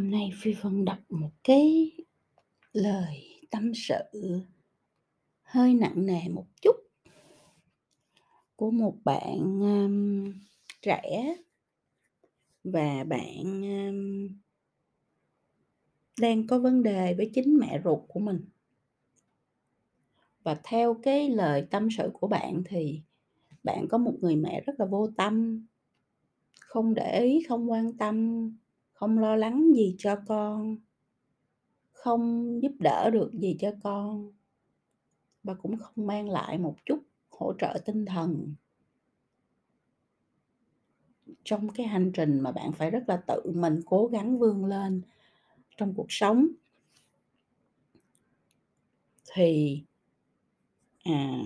Hôm nay Phi Vân đọc một cái lời tâm sự hơi nặng nề một chút của một bạn, um, trẻ và bạn, um, đang có vấn đề với chính mẹ ruột của mình. Và theo cái lời tâm sự của bạn thì bạn có một người mẹ rất là vô tâm, không để ý, không quan tâm, không lo lắng gì cho con, không giúp đỡ được gì cho con và cũng không mang lại một chút hỗ trợ tinh thần. Trong cái hành trình mà bạn phải rất là tự mình cố gắng vươn lên trong cuộc sống. Thì, à,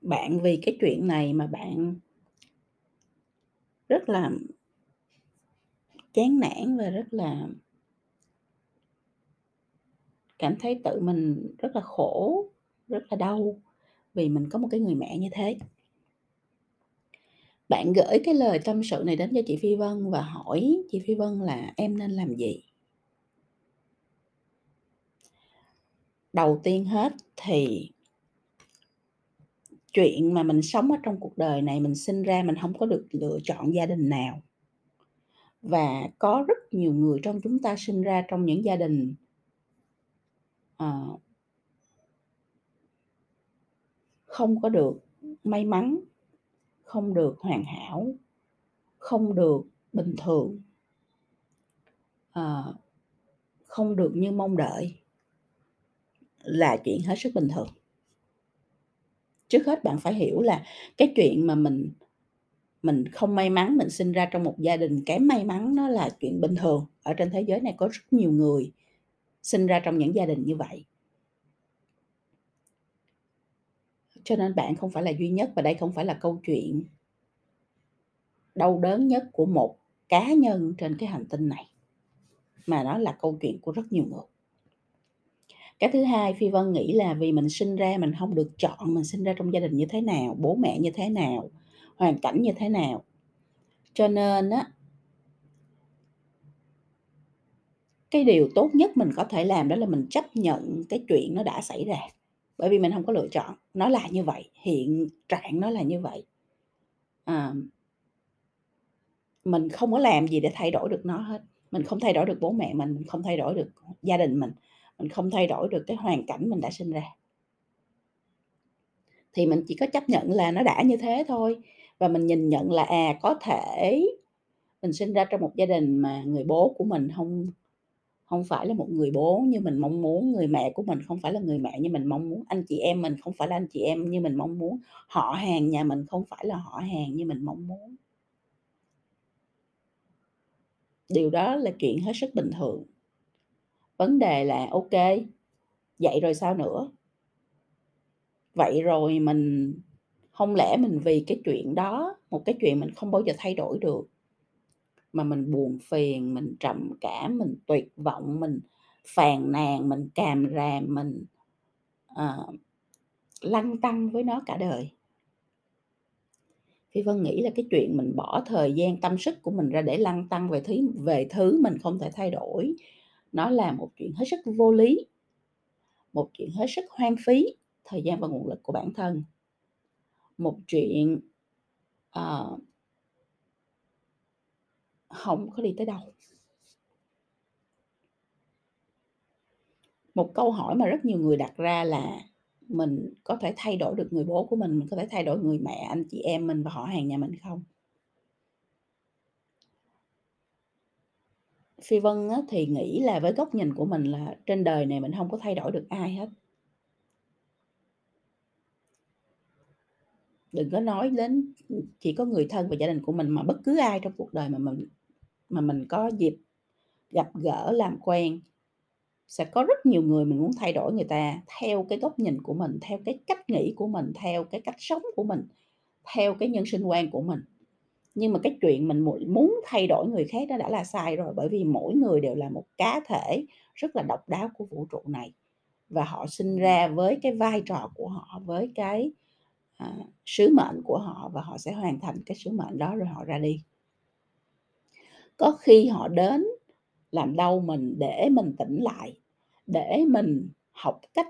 bạn vì cái chuyện này mà bạn rất là chán nản và rất là cảm thấy tự mình rất là khổ, rất là đau vì mình có một cái người mẹ như thế. Bạn gửi cái lời tâm sự này đến cho chị Phi Vân và hỏi chị Phi Vân là "Em nên làm gì?" Đầu tiên hết thì chuyện mà mình sống ở trong cuộc đời này, mình sinh ra mình không có được lựa chọn gia đình nào. Và có rất nhiều người trong chúng ta sinh ra trong những gia đình à, không có được may mắn, không được hoàn hảo, không được bình thường. à, không được như mong đợi. Là chuyện hết sức bình thường. Trước hết bạn phải hiểu là cái chuyện mà mình mình không may mắn, mình sinh ra trong một gia đình kém may mắn nó là chuyện bình thường. Ở trên thế giới này có rất nhiều người sinh ra trong những gia đình như vậy. Cho nên bạn không phải là duy nhất và đây không phải là câu chuyện đau đớn nhất của một cá nhân trên cái hành tinh này, mà nó là câu chuyện của rất nhiều người. Cái thứ hai, Phi Vân nghĩ là vì mình sinh ra mình không được chọn mình sinh ra trong gia đình như thế nào, bố mẹ như thế nào, hoàn cảnh như thế nào. Cho nên á cái điều tốt nhất mình có thể làm đó là mình chấp nhận cái chuyện nó đã xảy ra, bởi vì mình không có lựa chọn, nó là như vậy, hiện trạng nó là như vậy. À. Mình không có làm gì để thay đổi được nó hết, mình không thay đổi được bố mẹ mình, mình không thay đổi được gia đình mình, mình không thay đổi được cái hoàn cảnh mình đã sinh ra. Thì mình chỉ có chấp nhận là nó đã như thế thôi, và mình nhìn nhận là, à, có thể mình sinh ra trong một gia đình mà người bố của mình không không phải là một người bố như mình mong muốn, người mẹ của mình không phải là người mẹ như mình mong muốn, anh chị em mình không phải là anh chị em như mình mong muốn, họ hàng nhà mình không phải là họ hàng như mình mong muốn. Điều đó là chuyện hết sức bình thường. Vấn đề là ok vậy rồi sao nữa? Vậy rồi mình không lẽ mình vì cái chuyện đó, một cái chuyện mình không bao giờ thay đổi được, mà mình buồn phiền, mình trầm cảm, mình tuyệt vọng, mình phàn nàn, mình càm ràm, mình, ờ, lăn tăng với nó cả đời. Phi Vân nghĩ là cái chuyện mình bỏ thời gian, tâm sức của mình ra để lăn tăng về thứ về thứ mình không thể thay đổi, nó là một chuyện hết sức vô lý. Một chuyện hết sức hoang phí thời gian và nguồn lực của bản thân. Một chuyện, ờ, uh, không có đi tới đâu. Một câu hỏi mà rất nhiều người đặt ra là mình có thể thay đổi được người bố của mình, mình có thể thay đổi người mẹ, anh chị em mình và họ hàng nhà mình không? Phi Vân thì nghĩ là với góc nhìn của mình là trên đời này mình không có thay đổi được ai hết. Đừng có nói đến, chỉ có người thân và gia đình của mình mà bất cứ ai trong cuộc đời mà mình mà mình có dịp gặp gỡ, làm quen, sẽ có rất nhiều người mình muốn thay đổi người ta theo cái góc nhìn của mình, theo cái cách nghĩ của mình, theo cái cách sống của mình, theo cái nhân sinh quan của mình. Nhưng mà cái chuyện mình muốn thay đổi người khác đó đã là sai rồi, bởi vì mỗi người đều là một cá thể rất là độc đáo của vũ trụ này, và họ sinh ra với cái vai trò của họ, với cái, à, sứ mệnh của họ và họ sẽ hoàn thành cái sứ mệnh đó rồi họ ra đi. Có khi họ đến làm đau mình để mình tỉnh lại, để mình học cách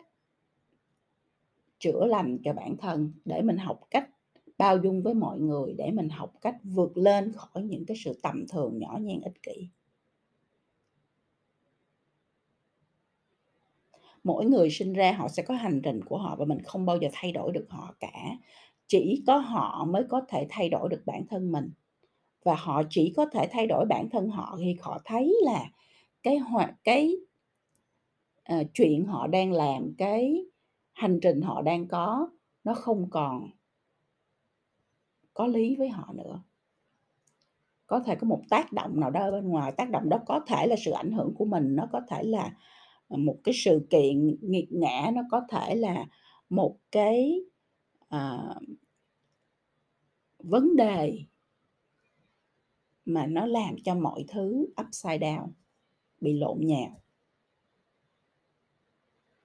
chữa lành cho bản thân, để mình học cách bao dung với mọi người, để mình học cách vượt lên khỏi những cái sự tầm thường, nhỏ nhen, ích kỷ. Mỗi người sinh ra họ sẽ có hành trình của họ và mình không bao giờ thay đổi được họ cả. Chỉ có họ mới có thể thay đổi được bản thân mình. Và họ chỉ có thể thay đổi bản thân họ khi họ thấy là cái hoạt cái, uh, chuyện họ đang làm, cái hành trình họ đang có nó không còn có lý với họ nữa. Có thể có một tác động nào đó ở bên ngoài, tác động đó có thể là sự ảnh hưởng của mình, nó có thể là, À, một cái sự kiện nghiệt ngã, nó có thể là một cái, à, vấn đề mà nó làm cho mọi thứ upside down, bị lộn nhào.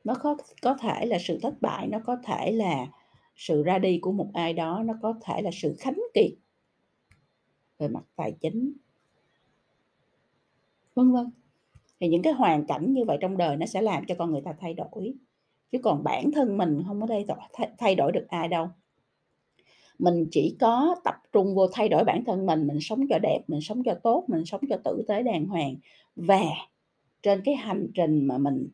Nó có có thể là sự thất bại, nó có thể là sự ra đi của một ai đó, nó có thể là sự khánh kiệt về mặt tài chính. Vân vân. Thì những cái hoàn cảnh như vậy trong đời nó sẽ làm cho con người ta thay đổi, chứ còn bản thân mình không có thay đổi thay thay đổi được ai đâu. Mình chỉ có tập trung vô thay đổi bản thân mình, mình sống cho đẹp, mình sống cho tốt, mình sống cho tử tế đàng hoàng. Và trên cái hành trình mà mình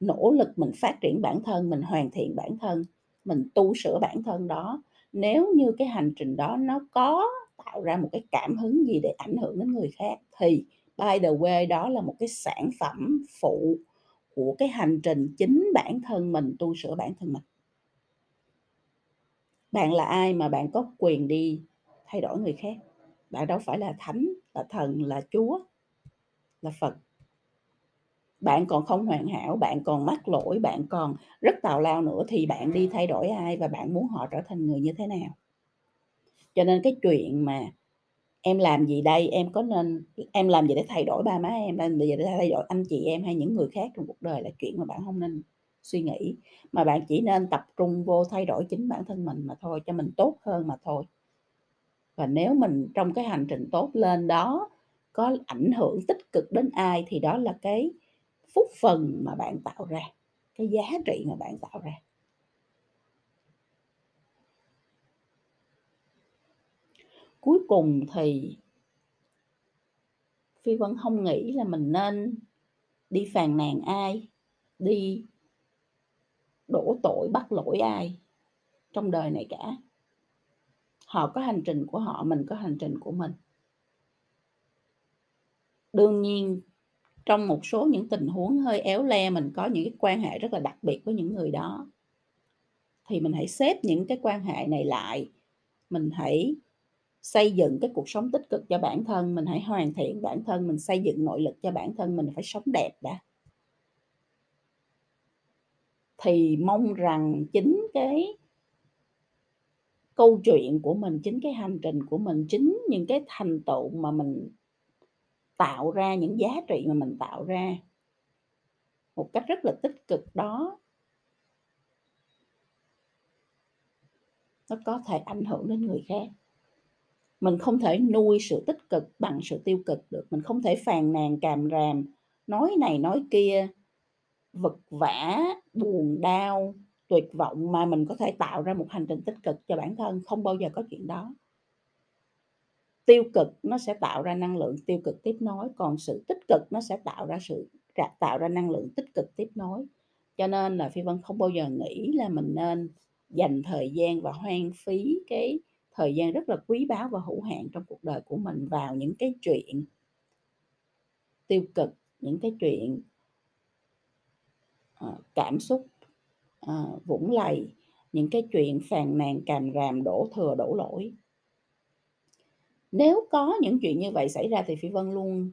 nỗ lực mình phát triển bản thân, mình hoàn thiện bản thân, mình tu sửa bản thân đó, nếu như cái hành trình đó nó có tạo ra một cái cảm hứng gì để ảnh hưởng đến người khác thì by the way đó là một cái sản phẩm phụ của cái hành trình chính bản thân mình tu sửa bản thân mình. Bạn là ai mà bạn có quyền đi thay đổi người khác? Bạn đâu phải là thánh, là thần, là Chúa, là Phật. Bạn còn không hoàn hảo, bạn còn mắc lỗi, bạn còn rất tào lao nữa thì bạn đi thay đổi ai và bạn muốn họ trở thành người như thế nào? Cho nên cái chuyện mà em làm gì đây, em có nên em làm gì để thay đổi ba má em, làm gì để thay đổi anh chị em hay những người khác trong cuộc đời là chuyện mà bạn hông nên suy nghĩ, mà bạn chỉ nên tập trung vô thay đổi chính bản thân mình mà thôi, cho mình tốt hơn mà thôi. Và nếu mình trong cái hành trình tốt lên đó có ảnh hưởng tích cực đến ai thì đó là cái phúc phần mà bạn tạo ra, cái giá trị mà bạn tạo ra. Cuối cùng thì Phi Vân không nghĩ là mình nên đi phàn nàn ai, đi đổ tội bắt lỗi ai trong đời này cả. Họ có hành trình của họ, mình có hành trình của mình. Đương nhiên, trong một số những tình huống hơi éo le, mình có những cái quan hệ rất là đặc biệt với những người đó. Thì mình hãy xếp những cái quan hệ này lại, mình hãy xây dựng cái cuộc sống tích cực cho bản thân, mình hãy hoàn thiện bản thân, mình xây dựng nội lực cho bản thân mình phải sống đẹp đã. Thì mong rằng chính cái câu chuyện của mình, chính cái hành trình của mình, chính những cái thành tựu mà mình tạo ra, những giá trị mà mình tạo ra một cách rất là tích cực đó nó có thể ảnh hưởng đến người khác. Mình không thể nuôi sự tích cực bằng sự tiêu cực được, mình không thể phàn nàn càm ràm, nói này nói kia, vật vã, buồn đau, tuyệt vọng mà mình có thể tạo ra một hành trình tích cực cho bản thân, không bao giờ có chuyện đó. Tiêu cực nó sẽ tạo ra năng lượng tiêu cực tiếp nối, còn sự tích cực nó sẽ tạo ra sự tạo ra năng lượng tích cực tiếp nối. Cho nên là Phi Vân không bao giờ nghĩ là mình nên dành thời gian và hoang phí cái thời gian rất là quý báu và hữu hạn trong cuộc đời của mình vào những cái chuyện tiêu cực, những cái chuyện ờ, cảm xúc, ờ, vũng lầy, những cái chuyện phàn nàn càm ràm, đổ thừa, đổ lỗi. Nếu có những chuyện như vậy xảy ra thì Phi Vân luôn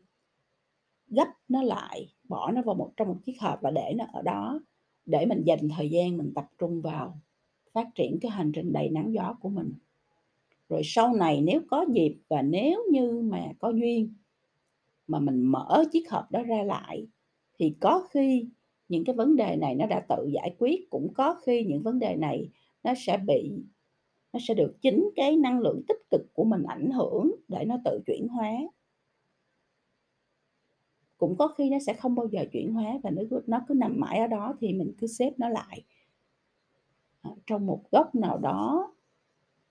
gấp nó lại, bỏ nó vào một trong một chiếc hộp và để nó ở đó, để mình dành thời gian mình tập trung vào phát triển cái hành trình đầy nắng gió của mình. Rồi sau này nếu có dịp và nếu như mà có duyên mà mình mở chiếc hộp đó ra lại thì có khi những cái vấn đề này nó đã tự giải quyết, cũng có khi những vấn đề này nó sẽ bị nó sẽ được chính cái năng lượng tích cực của mình ảnh hưởng để nó tự chuyển hóa. cũng có khi nó sẽ không bao giờ chuyển hóa và nó cứ nó cứ nằm mãi ở đó thì mình cứ xếp nó lại. Ờ, trong một góc nào đó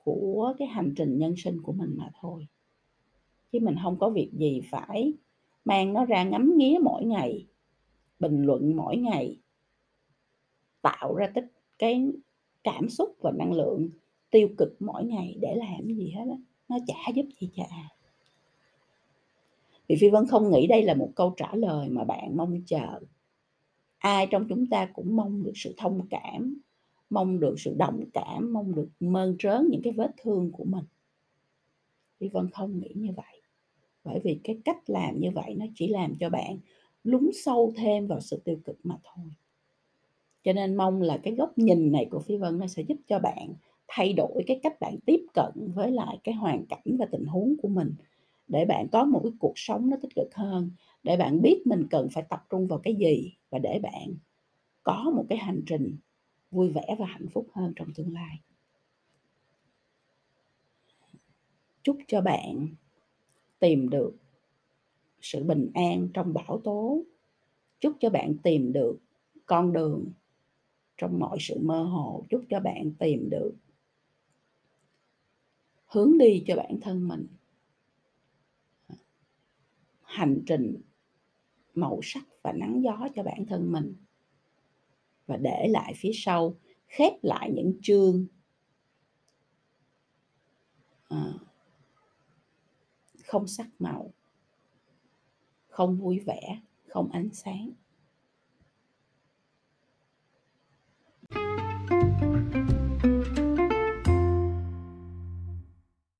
của cái hành trình nhân sinh của mình mà thôi. Chứ mình không có việc gì phải mang nó ra ngắm nghía mỗi ngày, bình luận mỗi ngày. Tạo ra tích cái cảm xúc và năng lượng tiêu cực mỗi ngày để làm cái gì hết á, nó chả giúp gì cho ai. vì Phi Vân không nghĩ đây là một câu trả lời mà bạn mong chờ. Ai trong chúng ta cũng mong được sự thông cảm, mong được sự đồng cảm, mong được mơn trớn những cái vết thương của mình. Phi Vân không nghĩ như vậy. Bởi vì cái cách làm như vậy nó chỉ làm cho bạn lún sâu thêm vào sự tiêu cực mà thôi. Cho nên mong là cái góc nhìn này của Phi Vân nó sẽ giúp cho bạn thay đổi cái cách bạn tiếp cận với lại cái hoàn cảnh và tình huống của mình để bạn có một cái cuộc sống nó tích cực hơn, để bạn biết mình cần phải tập trung vào cái gì và để bạn có một cái hành trình vui vẻ và hạnh phúc hơn trong tương lai. Chúc cho bạn tìm được sự bình an trong bão tố. Chúc cho bạn tìm được con đường trong mọi sự mơ hồ. Chúc cho bạn tìm được hướng đi cho bản thân mình. Hành trình màu sắc và nắng gió cho bản thân mình. Và để lại phía sau, khép lại những chương. À, không sắc màu không vui vẻ không ánh sáng.